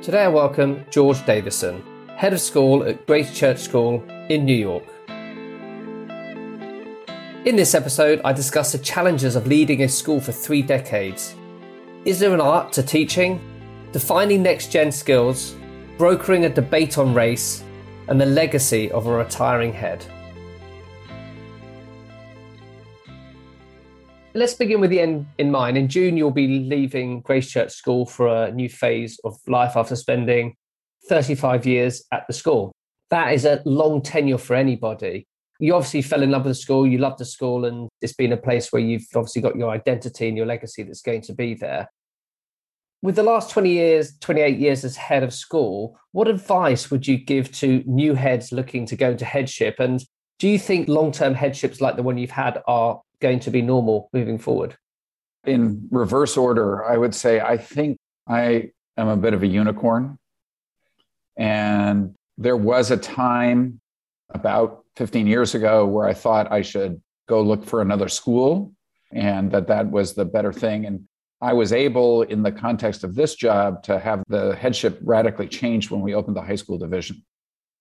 Today I welcome George Davison, head of school at Grace Church School in New York. In this episode, I discuss the challenges of leading a school for three decades. Is there an art to teaching? Defining next gen skills, brokering a debate on race, and the legacy of a retiring head. Let's begin with the end in mind. In June, you'll be leaving Grace Church School for a new phase of life after spending 35 years at the school. That is a long tenure for anybody. You obviously fell in love with the school, you love the school, and it's been a place where you've obviously got your identity and your legacy that's going to be there. With the last 20 years, 28 years as head of school, what advice would you give to new heads looking to go into headship? And do you think long term headships like the one you've had are going to be normal moving forward? In reverse order, I would say I think I am a bit of a unicorn. And there was a time about 15 years ago where I thought I should go look for another school and that that was the better thing. And I was able, in the context of this job, to have the headship radically changed when we opened the high school division.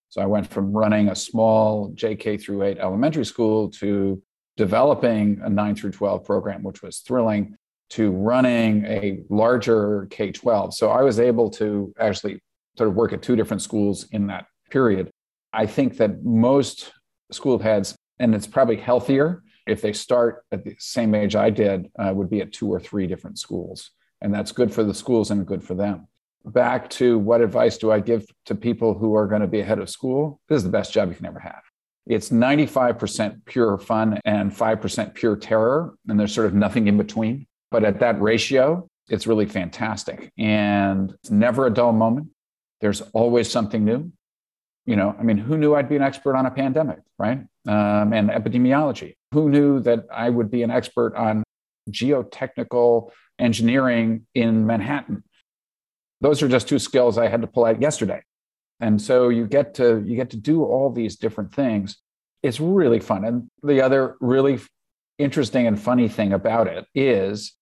So I went from running a small JK through 8 elementary school to developing a 9 through 12 program, which was thrilling, to running a larger K 12. So I was able to actually sort of work at two different schools in that period. I think that most school heads, and it's probably healthier if they start at the same age I did, uh, would be at two or three different schools. And that's good for the schools and good for them. Back to what advice do I give to people who are going to be ahead of school? This is the best job you can ever have. It's 95% pure fun and 5% pure terror. And there's sort of nothing in between. But at that ratio, it's really fantastic. And it's never a dull moment. There's always something new. You know, I mean, who knew I'd be an expert on a pandemic, right? Um, and epidemiology. Who knew that I would be an expert on geotechnical engineering in Manhattan? Those are just two skills I had to pull out yesterday. And so you get to you get to do all these different things. It's really fun. And the other really interesting and funny thing about it is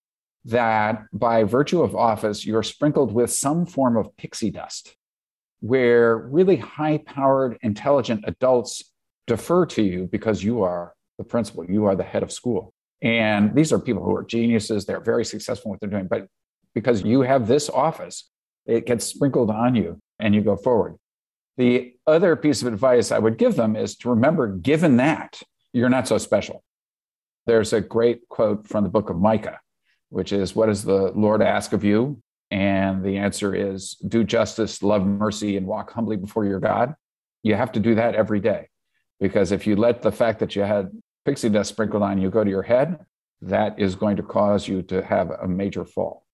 that by virtue of office, you're sprinkled with some form of pixie dust, where really high powered, intelligent adults defer to you because you are the principal, you are the head of school. And these are people who are geniuses, they're very successful in what they're doing. But because you have this office, it gets sprinkled on you and you go forward. The other piece of advice I would give them is to remember, given that, you're not so special. There's a great quote from the book of Micah, which is, What does the Lord ask of you? And the answer is, Do justice, love mercy, and walk humbly before your God. You have to do that every day. Because if you let the fact that you had pixie dust sprinkled on you go to your head, that is going to cause you to have a major fall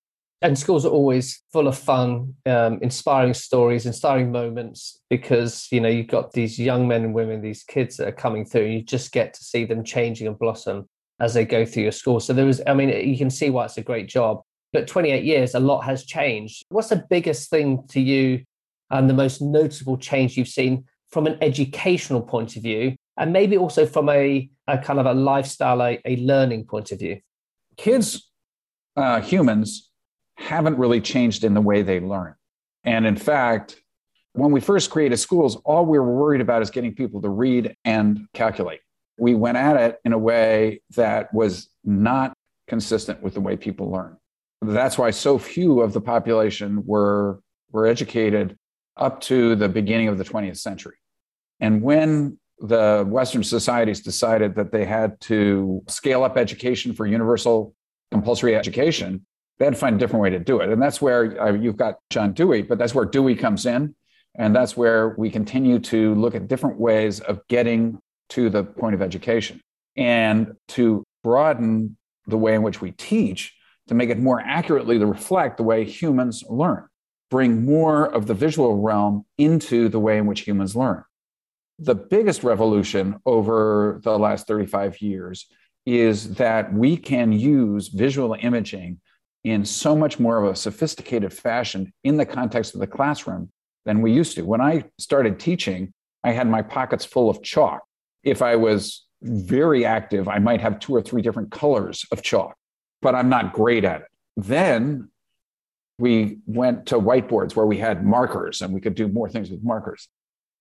and schools are always full of fun, um, inspiring stories, inspiring moments because you know you've got these young men and women, these kids that are coming through, and you just get to see them changing and blossom as they go through your school. So there was, I mean, you can see why it's a great job. But 28 years, a lot has changed. What's the biggest thing to you and the most notable change you've seen from an educational point of view, and maybe also from a, a kind of a lifestyle, a, a learning point of view? Kids, uh, humans haven't really changed in the way they learn. And in fact, when we first created schools, all we were worried about is getting people to read and calculate. We went at it in a way that was not consistent with the way people learn. That's why so few of the population were, were educated up to the beginning of the 20th century. And when the Western societies decided that they had to scale up education for universal compulsory education, they had to find a different way to do it. And that's where uh, you've got John Dewey, but that's where Dewey comes in. And that's where we continue to look at different ways of getting to the point of education and to broaden the way in which we teach to make it more accurately to reflect the way humans learn, bring more of the visual realm into the way in which humans learn. The biggest revolution over the last 35 years is that we can use visual imaging in so much more of a sophisticated fashion in the context of the classroom than we used to. When I started teaching, I had my pockets full of chalk. If I was very active, I might have two or three different colors of chalk, but I'm not great at it. Then We went to whiteboards where we had markers and we could do more things with markers.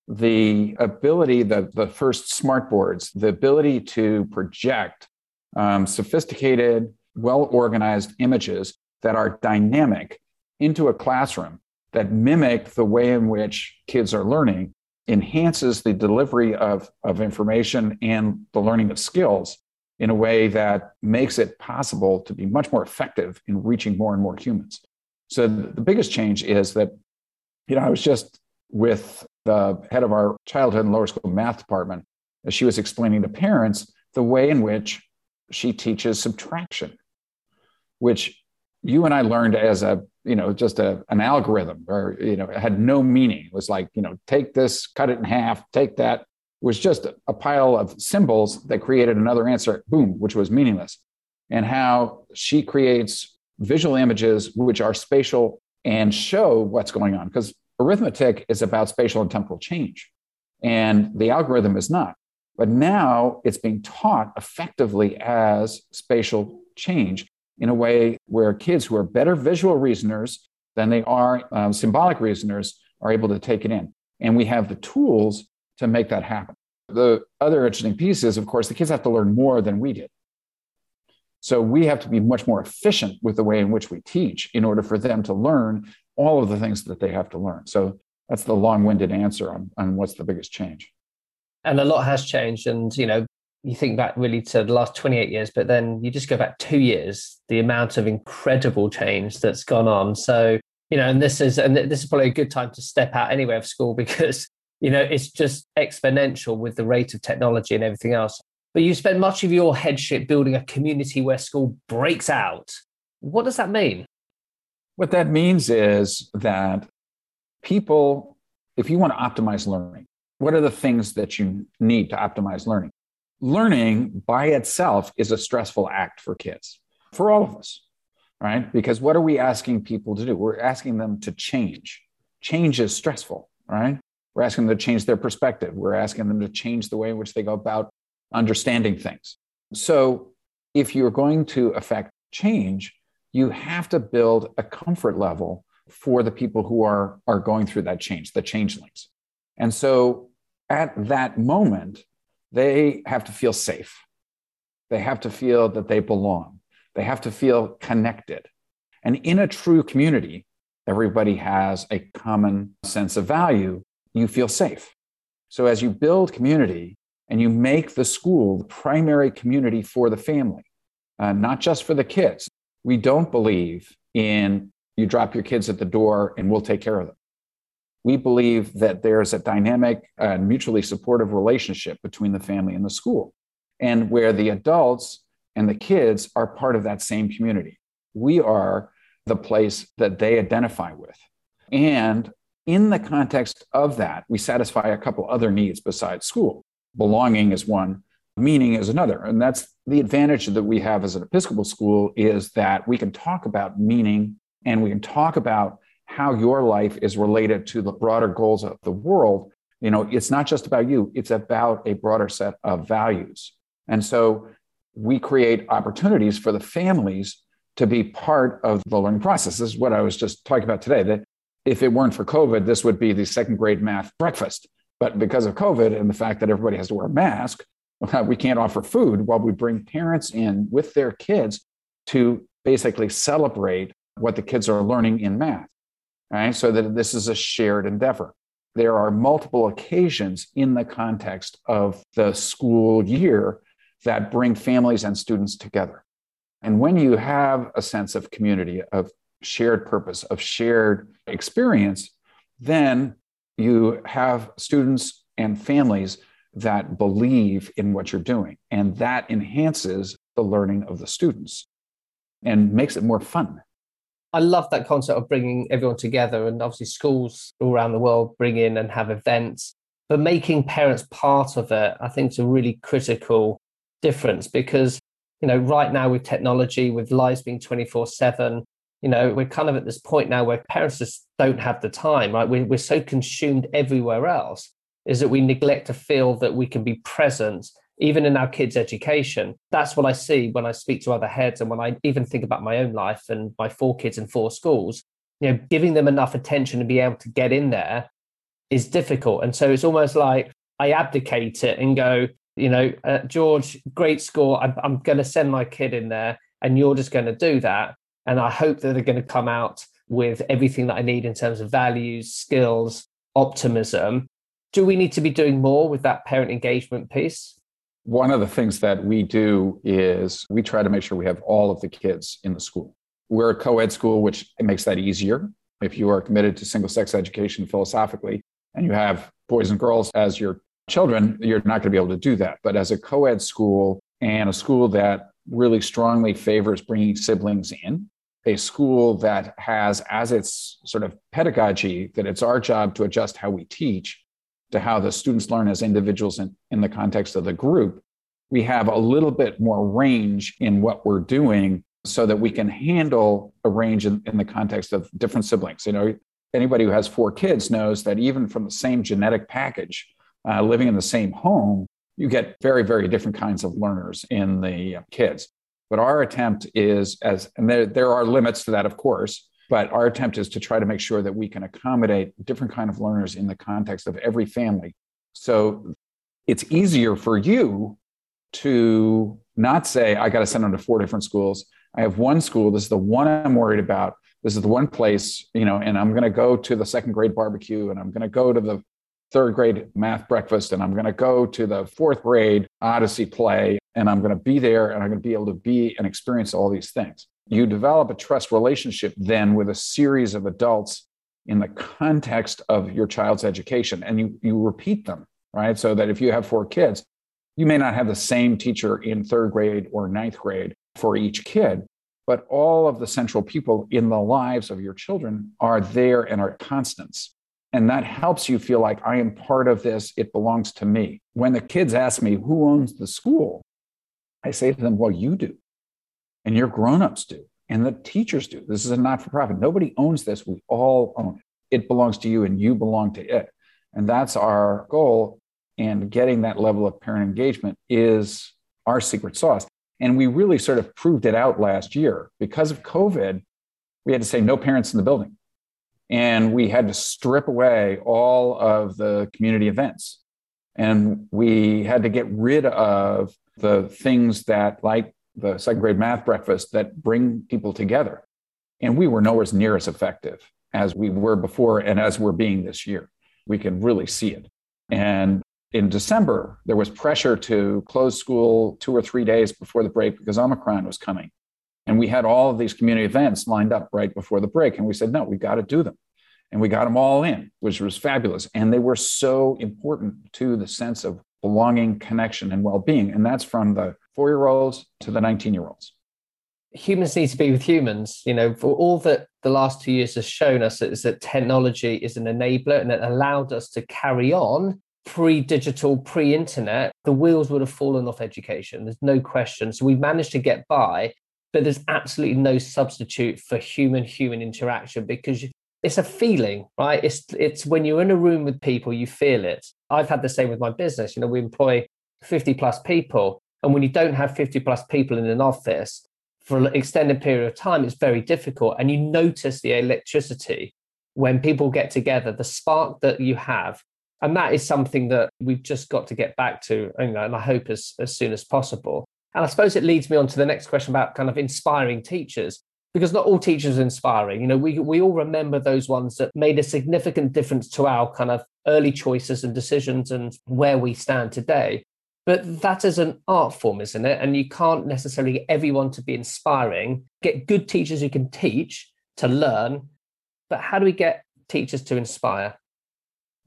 The ability, the, the first smart boards, the ability to project um, sophisticated, well organized images that are dynamic into a classroom that mimic the way in which kids are learning enhances the delivery of, of information and the learning of skills in a way that makes it possible to be much more effective in reaching more and more humans. So the biggest change is that, you know, I was just with the head of our childhood and lower school math department as she was explaining to parents the way in which she teaches subtraction, which you and I learned as a, you know, just a, an algorithm or, you know, it had no meaning. It was like, you know, take this, cut it in half, take that. It was just a pile of symbols that created another answer, boom, which was meaningless. And how she creates visual images which are spatial and show what's going on. Because arithmetic is about spatial and temporal change, and the algorithm is not. But now it's being taught effectively as spatial change in a way where kids who are better visual reasoners than they are um, symbolic reasoners are able to take it in. And we have the tools to make that happen. The other interesting piece is, of course, the kids have to learn more than we did. So we have to be much more efficient with the way in which we teach in order for them to learn all of the things that they have to learn. So that's the long-winded answer on, on what's the biggest change. And a lot has changed. And, you know, you think back really to the last 28 years, but then you just go back two years, the amount of incredible change that's gone on. So, you know, and this is and this is probably a good time to step out anyway of school because, you know, it's just exponential with the rate of technology and everything else. But you spend much of your headship building a community where school breaks out. What does that mean? What that means is that people, if you want to optimize learning, what are the things that you need to optimize learning? Learning by itself is a stressful act for kids, for all of us, right? Because what are we asking people to do? We're asking them to change. Change is stressful, right? We're asking them to change their perspective. We're asking them to change the way in which they go about understanding things. So, if you're going to affect change, you have to build a comfort level for the people who are, are going through that change, the changelings. And so, at that moment, they have to feel safe. They have to feel that they belong. They have to feel connected. And in a true community, everybody has a common sense of value. You feel safe. So as you build community and you make the school the primary community for the family, uh, not just for the kids, we don't believe in you drop your kids at the door and we'll take care of them we believe that there's a dynamic and mutually supportive relationship between the family and the school, and where the adults and the kids are part of that same community. We are the place that they identify with. And in the context of that, we satisfy a couple other needs besides school. Belonging is one, meaning is another. And that's the advantage that we have as an Episcopal school is that we can talk about meaning and we can talk about how your life is related to the broader goals of the world, you know, it's not just about you, it's about a broader set of values. And so we create opportunities for the families to be part of the learning process. This is what I was just talking about today. That if it weren't for COVID, this would be the second grade math breakfast. But because of COVID and the fact that everybody has to wear a mask, we can't offer food while we bring parents in with their kids to basically celebrate what the kids are learning in math right? So that this is a shared endeavor. There are multiple occasions in the context of the school year that bring families and students together. And when you have a sense of community, of shared purpose, of shared experience, then you have students and families that believe in what you're doing. And that enhances the learning of the students and makes it more fun. I love that concept of bringing everyone together, and obviously schools all around the world bring in and have events, but making parents part of it, I think, is a really critical difference because you know right now with technology, with lives being twenty four seven, you know we're kind of at this point now where parents just don't have the time, right? We're we're so consumed everywhere else, is that we neglect to feel that we can be present even in our kids' education. That's what I see when I speak to other heads and when I even think about my own life and my four kids in four schools. you know, giving them enough attention to be able to get in there is difficult. And so it's almost like I abdicate it and go, you know, uh, George, great score. I'm, I'm going to send my kid in there and you're just going to do that. And I hope that they're going to come out with everything that I need in terms of values, skills, optimism. Do we need to be doing more with that parent engagement piece? One of the things that we do is we try to make sure we have all of the kids in the school. We're a co ed school, which makes that easier. If you are committed to single sex education philosophically and you have boys and girls as your children, you're not going to be able to do that. But as a co ed school and a school that really strongly favors bringing siblings in, a school that has as its sort of pedagogy that it's our job to adjust how we teach to how the students learn as individuals in, in the context of the group, we have a little bit more range in what we're doing so that we can handle a range in, in the context of different siblings. You know, anybody who has four kids knows that even from the same genetic package, uh, living in the same home, you get very, very different kinds of learners in the kids. But our attempt is as, and there, there are limits to that, of course, but our attempt is to try to make sure that we can accommodate different kind of learners in the context of every family. So it's easier for you to not say, I got to send them to four different schools. I have one school. This is the one I'm worried about. This is the one place, you know, and I'm going to go to the second grade barbecue and I'm going to go to the third grade math breakfast and I'm going to go to the fourth grade Odyssey play and I'm going to be there and I'm going to be able to be and experience all these things. You develop a trust relationship then with a series of adults in the context of your child's education and you, you repeat them, right? So that if you have four kids, you may not have the same teacher in third grade or ninth grade for each kid, but all of the central people in the lives of your children are there and are constants. And that helps you feel like I am part of this. It belongs to me. When the kids ask me, who owns the school? I say to them, well, you do. And your grown-ups do. And the teachers do. This is a not-for-profit. Nobody owns this. We all own it. It belongs to you and you belong to it. And that's our goal. And getting that level of parent engagement is our secret sauce. And we really sort of proved it out last year. Because of COVID, we had to say no parents in the building. And we had to strip away all of the community events. And we had to get rid of the things that, like the second grade math breakfast, that bring people together. And we were nowhere near as effective as we were before and as we're being this year. We can really see it. And in December, there was pressure to close school two or three days before the break because Omicron was coming. And we had all of these community events lined up right before the break. And we said, no, we've got to do them. And we got them all in, which was fabulous. And they were so important to the sense of belonging, connection, and well being. And that's from the four year olds to the 19 year olds. Humans need to be with humans. You know, for all that the last two years has shown us is that technology is an enabler and it allowed us to carry on pre digital, pre internet. The wheels would have fallen off education. There's no question. So we've managed to get by, but there's absolutely no substitute for human human interaction because it's a feeling, right? It's it's when you're in a room with people, you feel it. I've had the same with my business. You know, we employ 50 plus people. And when you don't have 50 plus people in an office for an extended period of time, it's very difficult. And you notice the electricity when people get together, the spark that you have. And that is something that we've just got to get back to, and I hope as, as soon as possible. And I suppose it leads me on to the next question about kind of inspiring teachers because not all teachers are inspiring. You know, we we all remember those ones that made a significant difference to our kind of early choices and decisions and where we stand today. But that is an art form, isn't it? And you can't necessarily get everyone to be inspiring. Get good teachers who can teach to learn. But how do we get teachers to inspire?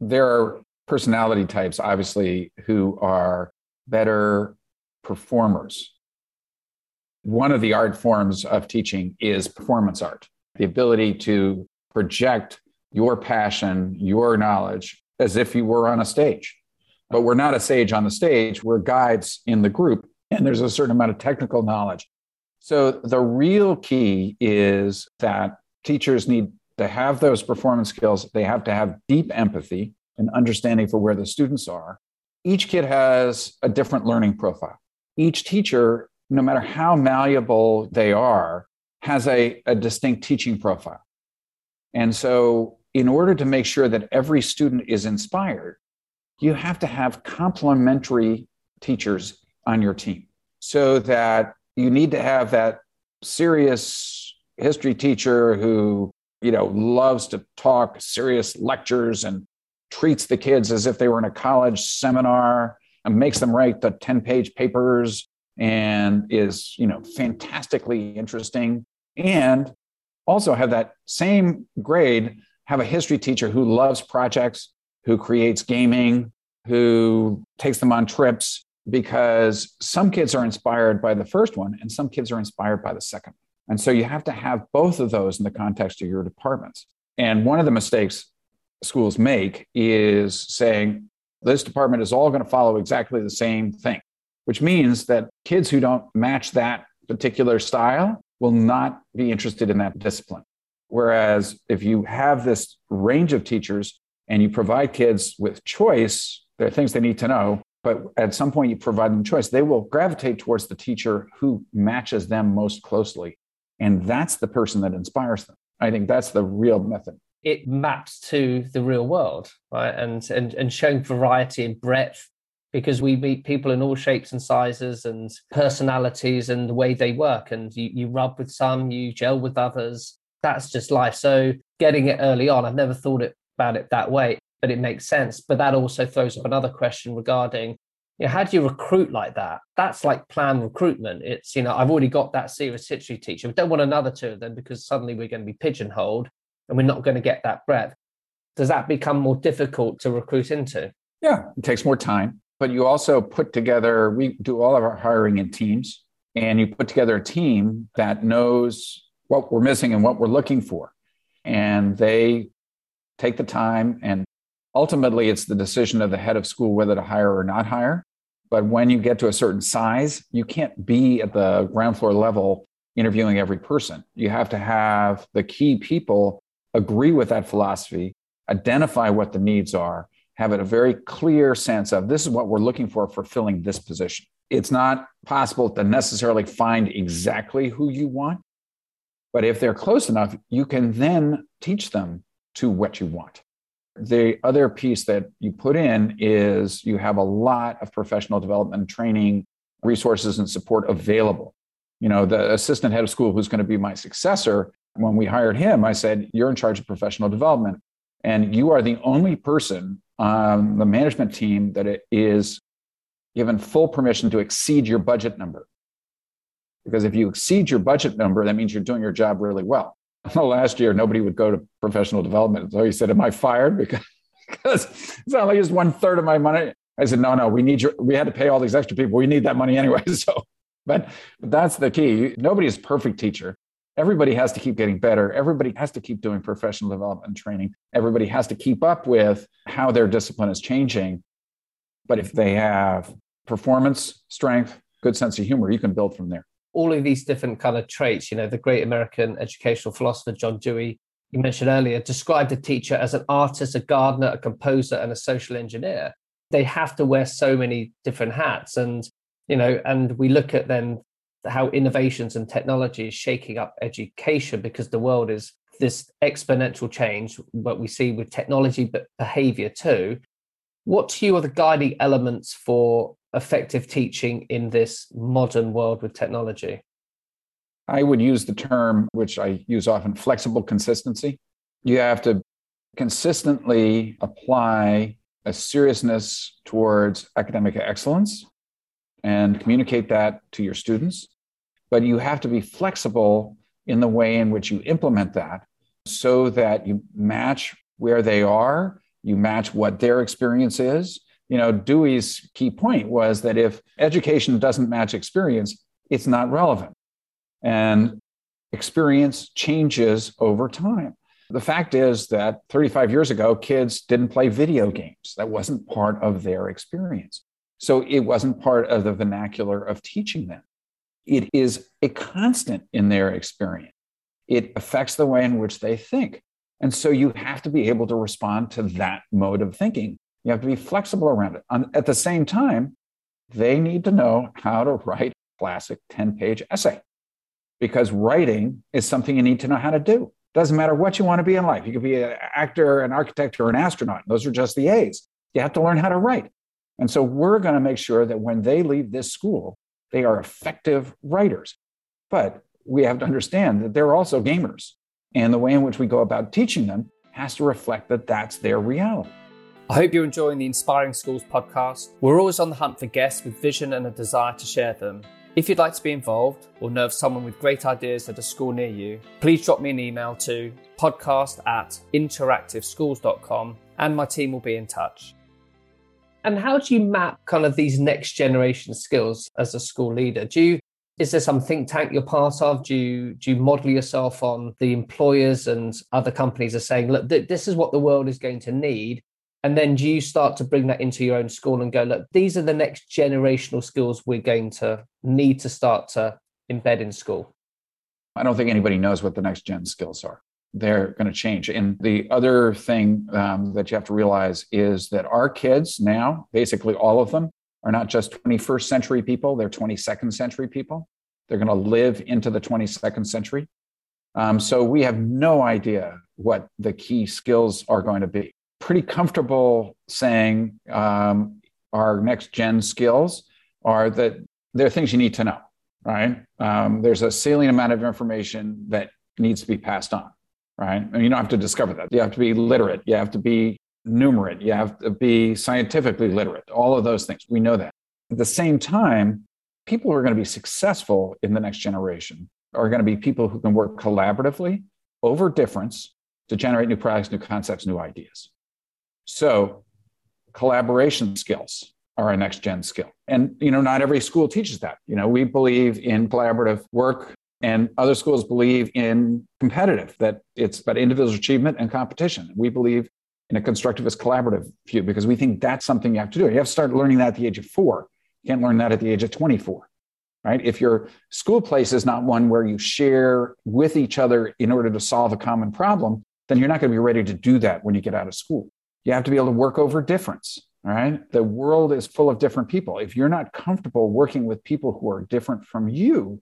There are personality types, obviously, who are better performers one of the art forms of teaching is performance art, the ability to project your passion, your knowledge as if you were on a stage. But we're not a sage on the stage, we're guides in the group, and there's a certain amount of technical knowledge. So the real key is that teachers need to have those performance skills, they have to have deep empathy and understanding for where the students are. Each kid has a different learning profile. Each teacher no matter how malleable they are, has a, a distinct teaching profile. And so, in order to make sure that every student is inspired, you have to have complementary teachers on your team so that you need to have that serious history teacher who you know loves to talk serious lectures and treats the kids as if they were in a college seminar and makes them write the 10 page papers and is you know fantastically interesting. And also have that same grade have a history teacher who loves projects who creates gaming who takes them on trips because some kids are inspired by the first one and some kids are inspired by the second and so you have to have both of those in the context of your departments and one of the mistakes schools make is saying this department is all going to follow exactly the same thing which means that kids who don't match that particular style will not be interested in that discipline. Whereas if you have this range of teachers and you provide kids with choice, there are things they need to know, but at some point you provide them choice, they will gravitate towards the teacher who matches them most closely. And that's the person that inspires them. I think that's the real method. It maps to the real world, right? And and and showing variety and breadth because we meet people in all shapes and sizes and personalities and the way they work. And you, you rub with some, you gel with others. That's just life. So getting it early on, I've never thought it, about it that way, but it makes sense. But that also throws up another question regarding you know, how do you recruit like that? That's like planned recruitment. It's, you know, I've already got that serious history teacher. We don't want another two of them because suddenly we're going to be pigeonholed and we're not going to get that breadth. Does that become more difficult to recruit into? Yeah, it takes more time but you also put together, we do all of our hiring in teams, and you put together a team that knows what we're missing and what we're looking for. And they take the time, and ultimately, it's the decision of the head of school whether to hire or not hire. But when you get to a certain size, you can't be at the ground floor level interviewing every person. You have to have the key people agree with that philosophy, identify what the needs are, have a very clear sense of this is what we're looking for for filling this position. It's not possible to necessarily find exactly who you want, but if they're close enough, you can then teach them to what you want. The other piece that you put in is you have a lot of professional development training resources and support available. You know, the assistant head of school who's going to be my successor, when we hired him, I said, You're in charge of professional development. And you are the only person on the management team that it is given full permission to exceed your budget number. Because if you exceed your budget number, that means you're doing your job really well. Last year, nobody would go to professional development. So he said, Am I fired? Because, because it's not like just one third of my money. I said, No, no, we need your, we had to pay all these extra people. We need that money anyway. So, but, but that's the key. Nobody is perfect teacher everybody has to keep getting better. Everybody has to keep doing professional development training. Everybody has to keep up with how their discipline is changing. But if they have performance, strength, good sense of humor, you can build from there. All of these different kind of traits, you know, the great American educational philosopher John Dewey, you mentioned earlier, described a teacher as an artist, a gardener, a composer, and a social engineer. They have to wear so many different hats. And, you know, and we look at then how innovations and technology is shaking up education because the world is this exponential change what we see with technology but behavior too what to you are the guiding elements for effective teaching in this modern world with technology i would use the term which i use often flexible consistency you have to consistently apply a seriousness towards academic excellence and communicate that to your students but you have to be flexible in the way in which you implement that so that you match where they are, you match what their experience is. You know, Dewey's key point was that if education doesn't match experience, it's not relevant. And experience changes over time. The fact is that 35 years ago, kids didn't play video games. That wasn't part of their experience. So it wasn't part of the vernacular of teaching them it is a constant in their experience. It affects the way in which they think. And so you have to be able to respond to that mode of thinking. You have to be flexible around it. At the same time, they need to know how to write a classic 10 page essay because writing is something you need to know how to do. Doesn't matter what you want to be in life. You could be an actor, an architect, or an astronaut. Those are just the A's. You have to learn how to write. And so we're going to make sure that when they leave this school, they are effective writers. But we have to understand that they're also gamers. And the way in which we go about teaching them has to reflect that that's their reality. I hope you're enjoying the Inspiring Schools podcast. We're always on the hunt for guests with vision and a desire to share them. If you'd like to be involved or know of someone with great ideas at a school near you, please drop me an email to podcast at interactiveschools.com and my team will be in touch. And how do you map kind of these next generation skills as a school leader? Do you is there some think tank you're part of? Do you do you model yourself on the employers and other companies are saying, look, th- this is what the world is going to need, and then do you start to bring that into your own school and go, look, these are the next generational skills we're going to need to start to embed in school? I don't think anybody knows what the next gen skills are they're going to change. And the other thing um, that you have to realize is that our kids now, basically all of them, are not just 21st century people, they're 22nd century people. They're going to live into the 22nd century. Um, so we have no idea what the key skills are going to be. Pretty comfortable saying um, our next gen skills are that there are things you need to know, right? Um, there's a salient amount of information that needs to be passed on right? And you don't have to discover that. You have to be literate. You have to be numerate. You have to be scientifically literate. All of those things. We know that. At the same time, people who are going to be successful in the next generation are going to be people who can work collaboratively over difference to generate new products, new concepts, new ideas. So, collaboration skills are a next gen skill. And you know, not every school teaches that. You know, we believe in collaborative work and other schools believe in competitive, that it's about individual achievement and competition. We believe in a constructivist collaborative view because we think that's something you have to do. You have to start learning that at the age of four. You can't learn that at the age of 24, right? If your school place is not one where you share with each other in order to solve a common problem, then you're not going to be ready to do that when you get out of school. You have to be able to work over difference, right? The world is full of different people. If you're not comfortable working with people who are different from you,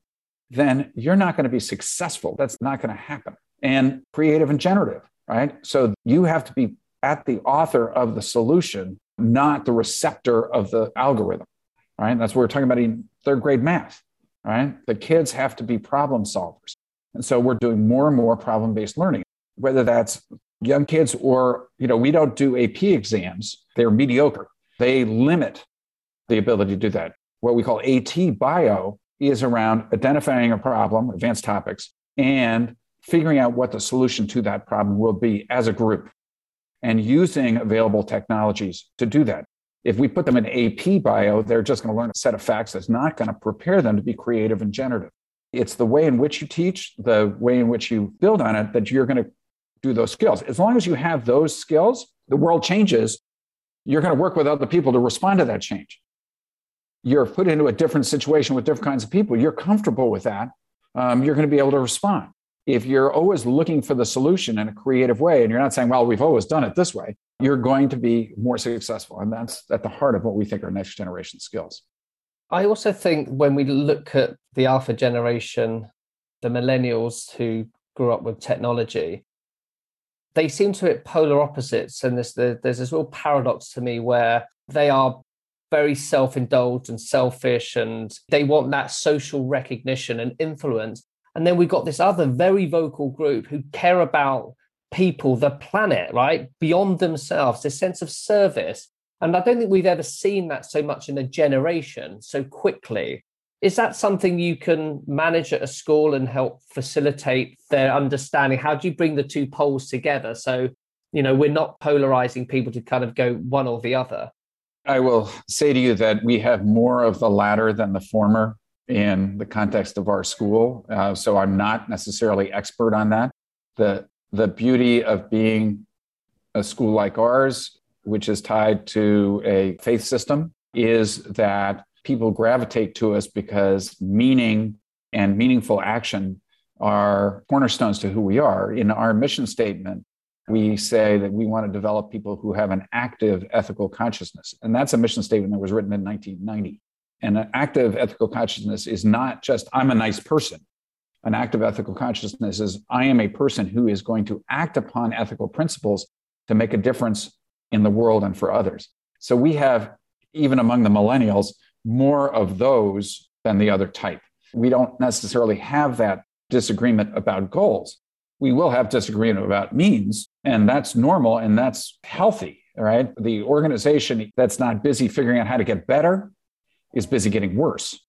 then you're not going to be successful. That's not going to happen. And creative and generative, right? So you have to be at the author of the solution, not the receptor of the algorithm, right? That's what we're talking about in third grade math, right? The kids have to be problem solvers. And so we're doing more and more problem based learning, whether that's young kids or, you know, we don't do AP exams, they're mediocre. They limit the ability to do that. What we call AT bio is around identifying a problem, advanced topics, and figuring out what the solution to that problem will be as a group and using available technologies to do that. If we put them in AP bio, they're just going to learn a set of facts that's not going to prepare them to be creative and generative. It's the way in which you teach, the way in which you build on it, that you're going to do those skills. As long as you have those skills, the world changes. You're going to work with other people to respond to that change you're put into a different situation with different kinds of people, you're comfortable with that, um, you're going to be able to respond. If you're always looking for the solution in a creative way and you're not saying, well, we've always done it this way, you're going to be more successful. And that's at the heart of what we think are next generation skills. I also think when we look at the alpha generation, the millennials who grew up with technology, they seem to hit polar opposites. And there's, there's this real paradox to me where they are very self-indulged and selfish and they want that social recognition and influence. And then we've got this other very vocal group who care about people the planet right? Beyond themselves this sense of service. And i don't think we've ever seen that so much in a generation so quickly is that something you can manage at a school and help facilitate their understanding how do you bring the two poles together so you know we're not polarizing people to kind of go one or the other I will say to you that we have more of the latter than the former in the context of our school. Uh, so I'm not necessarily expert on that. The, the beauty of being a school like ours, which is tied to a faith system, is that people gravitate to us because meaning and meaningful action are cornerstones to who we are. In our mission statement, we say that we want to develop people who have an active ethical consciousness. And that's a mission statement that was written in 1990. And an active ethical consciousness is not just, I'm a nice person. an active ethical consciousness is I am a person who is going to act upon ethical principles to make a difference in the world and for others. So we have, even among the millennials, more of those than the other type. We don't necessarily have that disagreement about goals. We will have disagreement about means, and that's normal and that's healthy, right? The organization that's not busy figuring out how to get better is busy getting worse.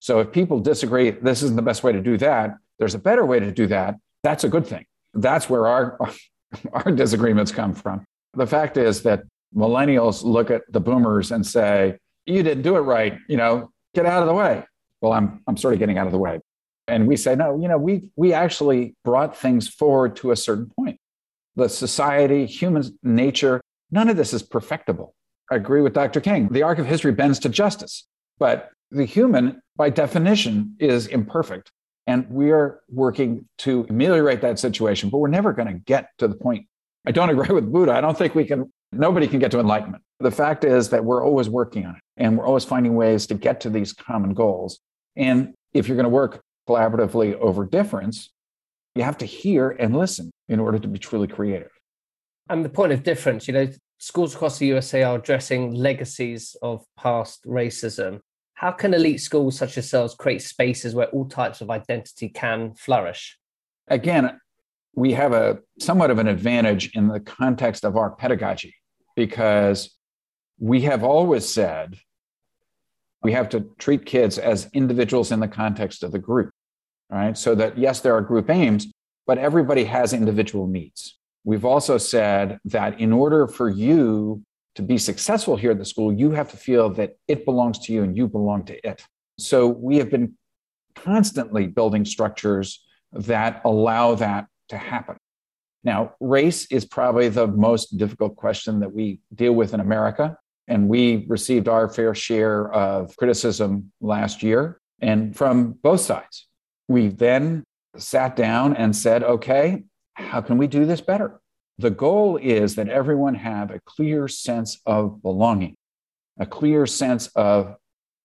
So if people disagree, this isn't the best way to do that, there's a better way to do that, that's a good thing. That's where our, our disagreements come from. The fact is that millennials look at the boomers and say, you didn't do it right, you know, get out of the way. Well, I'm, I'm sort of getting out of the way. And we say, no, you know, we, we actually brought things forward to a certain point. The society, human nature, none of this is perfectible. I agree with Dr. King. The arc of history bends to justice, but the human, by definition, is imperfect. And we are working to ameliorate that situation, but we're never going to get to the point. I don't agree with Buddha. I don't think we can, nobody can get to enlightenment. The fact is that we're always working on it and we're always finding ways to get to these common goals. And if you're going to work collaboratively over difference, you have to hear and listen in order to be truly creative. And the point of difference, you know, schools across the USA are addressing legacies of past racism. How can elite schools such as yourselves create spaces where all types of identity can flourish? Again, we have a somewhat of an advantage in the context of our pedagogy because we have always said we have to treat kids as individuals in the context of the group, right? So that yes, there are group aims, but everybody has individual needs. We've also said that in order for you to be successful here at the school, you have to feel that it belongs to you and you belong to it. So we have been constantly building structures that allow that to happen. Now, race is probably the most difficult question that we deal with in America. And we received our fair share of criticism last year and from both sides. We then sat down and said, okay, how can we do this better? The goal is that everyone have a clear sense of belonging, a clear sense of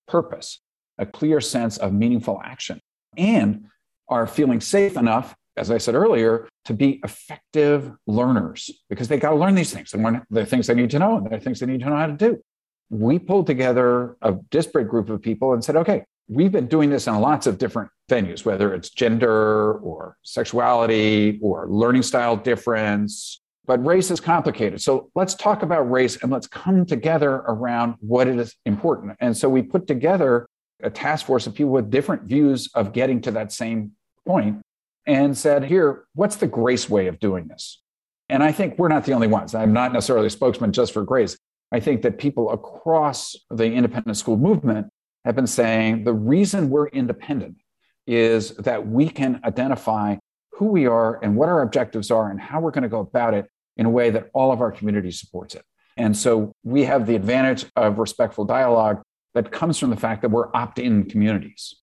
purpose, a clear sense of meaningful action, and are feeling safe enough, as I said earlier, to be effective learners because they got to learn these things. And they're things they need to know, and they're things they need to know how to do. We pulled together a disparate group of people and said, okay, we've been doing this in lots of different venues, whether it's gender or sexuality or learning style difference. But race is complicated. So let's talk about race and let's come together around what is important. And so we put together a task force of people with different views of getting to that same point and said, here, what's the grace way of doing this? And I think we're not the only ones. I'm not necessarily a spokesman just for grace. I think that people across the independent school movement have been saying the reason we're independent is that we can identify who we are and what our objectives are and how we're going to go about it in a way that all of our community supports it. And so we have the advantage of respectful dialogue that comes from the fact that we're opt in communities.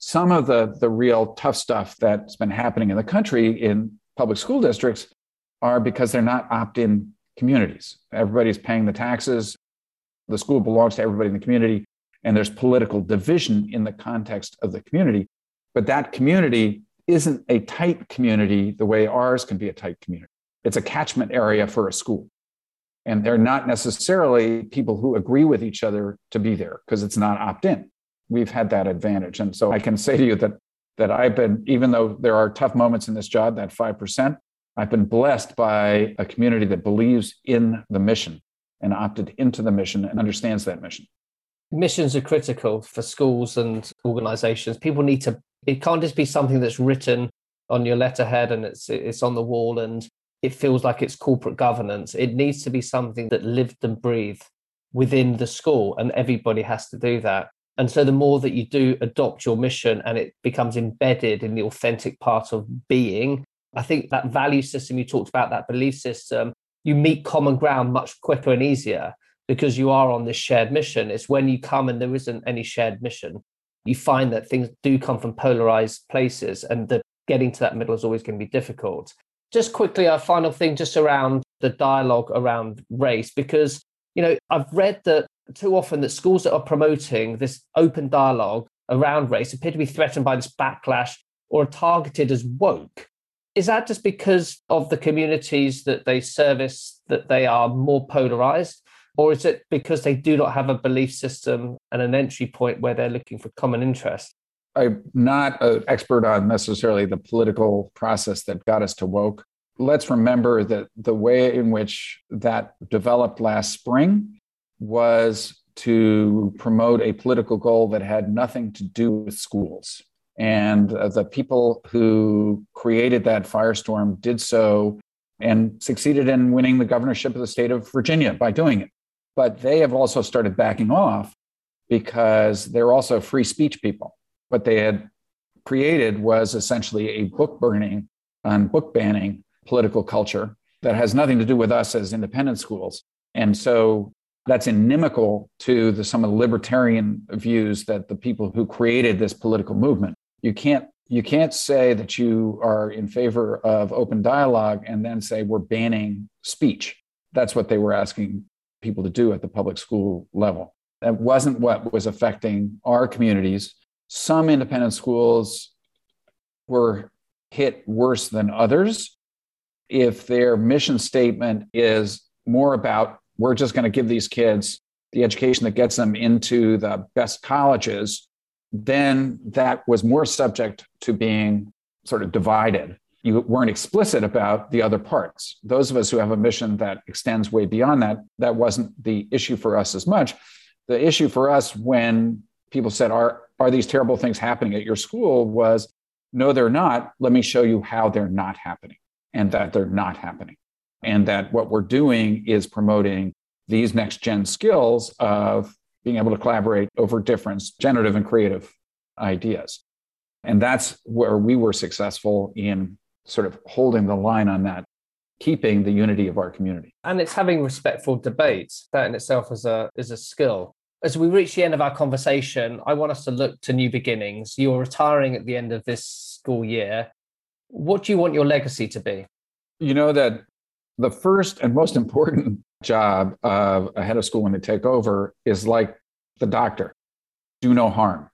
Some of the, the real tough stuff that's been happening in the country in public school districts are because they're not opt in communities. Everybody's paying the taxes, the school belongs to everybody in the community and there's political division in the context of the community. But that community isn't a tight community the way ours can be a tight community. It's a catchment area for a school. And they're not necessarily people who agree with each other to be there because it's not opt in. We've had that advantage. And so I can say to you that, that I've been, even though there are tough moments in this job, that 5%, I've been blessed by a community that believes in the mission and opted into the mission and understands that mission missions are critical for schools and organizations. People need to, it can't just be something that's written on your letterhead and it's it's on the wall and it feels like it's corporate governance. It needs to be something that lived and breathed within the school, and everybody has to do that. And so, the more that you do adopt your mission and it becomes embedded in the authentic part of being, I think that value system you talked about, that belief system, you meet common ground much quicker and easier because you are on this shared mission. It's when you come and there isn't any shared mission, you find that things do come from polarized places and that getting to that middle is always going to be difficult. Just quickly, our final thing, just around the dialogue around race, because, you know, I've read that too often that schools that are promoting this open dialogue around race appear to be threatened by this backlash or are targeted as woke. Is that just because of the communities that they service that they are more polarized? Or is it because they do not have a belief system and an entry point where they're looking for common interest? I'm not an expert on necessarily the political process that got us to woke. Let's remember that the way in which that developed last spring was to promote a political goal that had nothing to do with schools. And uh, the people who created that firestorm did so and succeeded in winning the governorship of the state of Virginia by doing it. But they have also started backing off because they're also free speech people. What they had created was essentially a book burning and book banning political culture that has nothing to do with us as independent schools. And so that's inimical to the, some of the libertarian views that the people who created this political movement. You can't you can't say that you are in favor of open dialogue and then say we're banning speech. That's what they were asking people to do at the public school level. That wasn't what was affecting our communities. Some independent schools were hit worse than others. If their mission statement is more about we're just going to give these kids the education that gets them into the best colleges, then that was more subject to being sort of divided. You weren't explicit about the other parts. Those of us who have a mission that extends way beyond that, that wasn't the issue for us as much. The issue for us when people said, Are, are these terrible things happening at your school? was no, they're not. Let me show you how they're not happening and that they're not happening and that what we're doing is promoting these next gen skills of being able to collaborate over different generative and creative ideas. And that's where we were successful in sort of holding the line on that, keeping the unity of our community. And it's having respectful debates. That in itself is a is a skill. As we reach the end of our conversation, I want us to look to new beginnings. You're retiring at the end of this school year. What do you want your legacy to be? You know that the first and most important job of a head of school when they take over is like the doctor do no harm,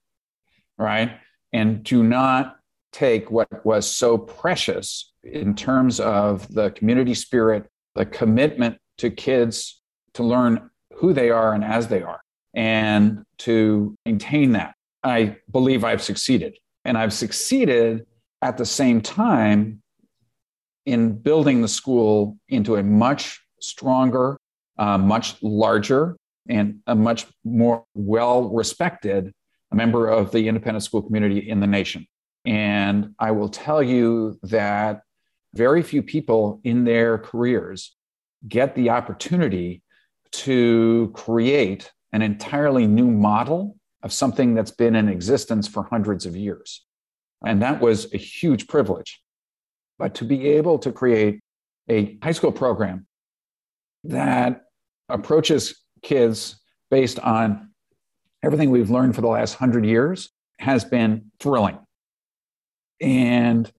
right? And do not take what was so precious in terms of the community spirit, the commitment to kids to learn who they are and as they are, and to maintain that. I believe I've succeeded. And I've succeeded at the same time in building the school into a much stronger, uh, much larger, and a much more well respected member of the independent school community in the nation. And I will tell you that very few people in their careers get the opportunity to create an entirely new model of something that's been in existence for hundreds of years. And that was a huge privilege. But to be able to create a high school program that approaches kids based on everything we've learned for the last hundred years has been thrilling. And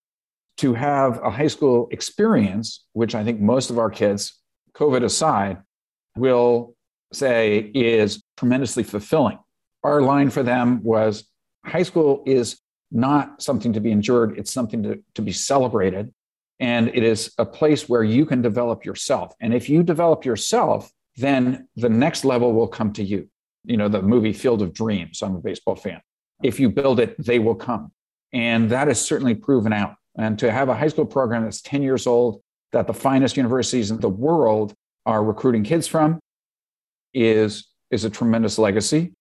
to have a high school experience, which I think most of our kids, COVID aside, will say is tremendously fulfilling. Our line for them was high school is not something to be endured, it's something to, to be celebrated. And it is a place where you can develop yourself. And if you develop yourself, then the next level will come to you. You know, the movie Field of Dreams, I'm a baseball fan. If you build it, they will come. And that is certainly proven out. And to have a high school program that's 10 years old, that the finest universities in the world are recruiting kids from, is, is a tremendous legacy.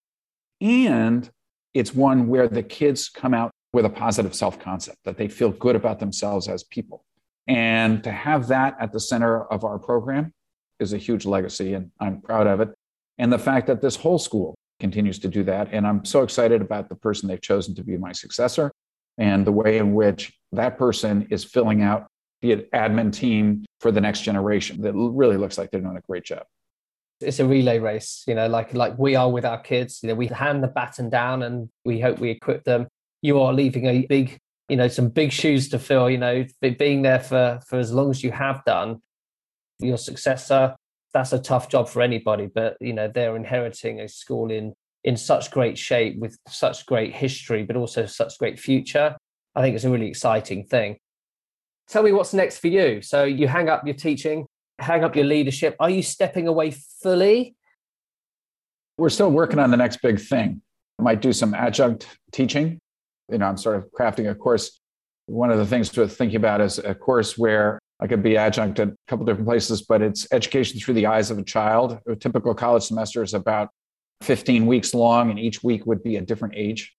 And it's one where the kids come out with a positive self concept, that they feel good about themselves as people. And to have that at the center of our program is a huge legacy, and I'm proud of it. And the fact that this whole school continues to do that. And I'm so excited about the person they've chosen to be my successor and the way in which that person is filling out the admin team for the next generation that really looks like they're doing a great job it's a relay race you know like like we are with our kids you know we hand the baton down and we hope we equip them you are leaving a big you know some big shoes to fill you know being there for for as long as you have done your successor that's a tough job for anybody but you know they're inheriting a school in in such great shape with such great history but also such great future I think it's a really exciting thing. Tell me what's next for you. So you hang up your teaching, hang up your leadership. Are you stepping away fully? We're still working on the next big thing. I might do some adjunct teaching. You know, I'm sort of crafting a course. One of the things to thinking about is a course where I could be adjunct at a couple different places, but it's education through the eyes of a child. A typical college semester is about 15 weeks long, and each week would be a different age.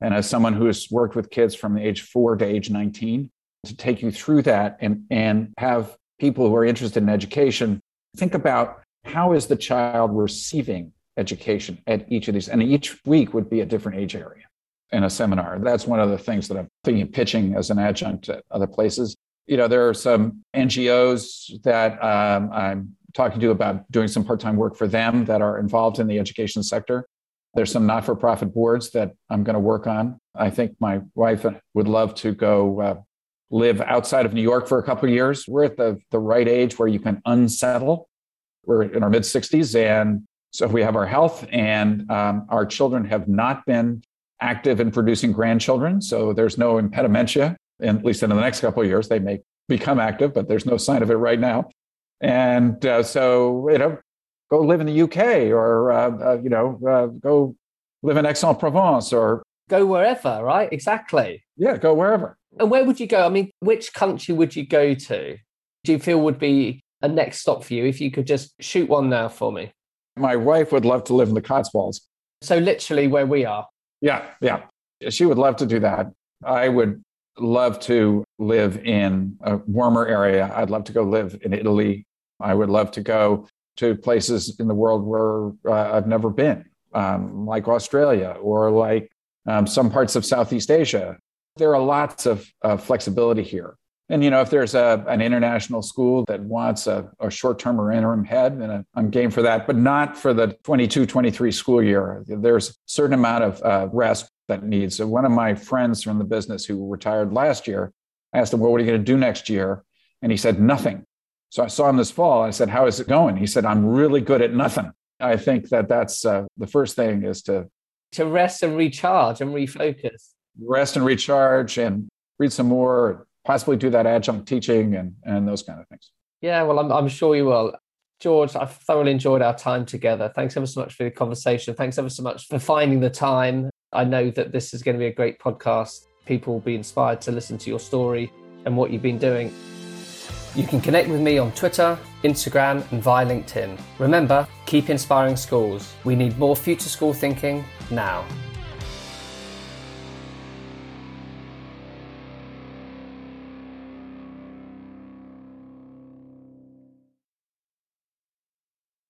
And as someone who has worked with kids from age four to age 19, to take you through that and, and have people who are interested in education think about how is the child receiving education at each of these and each week would be a different age area in a seminar that's one of the things that i'm thinking of pitching as an adjunct at other places you know there are some ngos that um, i'm talking to about doing some part-time work for them that are involved in the education sector there's some not-for-profit boards that i'm going to work on i think my wife would love to go uh, live outside of New York for a couple years. We're at the, the right age where you can unsettle. We're in our mid 60s. And so we have our health, and um, our children have not been active in producing grandchildren. So there's no impedimenta, and at least in the next couple of years. They may become active, but there's no sign of it right now. And uh, so, you know, go live in the UK or, uh, uh, you know, uh, go live in Aix-en-Provence or go wherever, right? Exactly. Yeah, go wherever. And where would you go? I mean, which country would you go to? Do you feel would be a next stop for you if you could just shoot one now for me? My wife would love to live in the Cotswolds. So, literally where we are. Yeah, yeah. She would love to do that. I would love to live in a warmer area. I'd love to go live in Italy. I would love to go to places in the world where uh, I've never been, um, like Australia or like um, some parts of Southeast Asia. There are lots of uh, flexibility here. And, you know, if there's a, an international school that wants a, a short term or interim head, then I'm game for that, but not for the 22 23 school year. There's a certain amount of uh, rest that needs. So one of my friends from the business who retired last year, I asked him, well, what are you going to do next year? And he said, nothing. So I saw him this fall. I said, how is it going? He said, I'm really good at nothing. I think that that's uh, the first thing is to to rest and recharge and refocus. Rest and recharge and read some more, possibly do that adjunct teaching and, and those kind of things. Yeah, well, I'm, I'm sure you will. George, I've thoroughly enjoyed our time together. Thanks ever so much for the conversation. Thanks ever so much for finding the time. I know that this is going to be a great podcast. People will be inspired to listen to your story and what you've been doing. You can connect with me on Twitter, Instagram, and via LinkedIn. Remember, keep inspiring schools. We need more future school thinking now.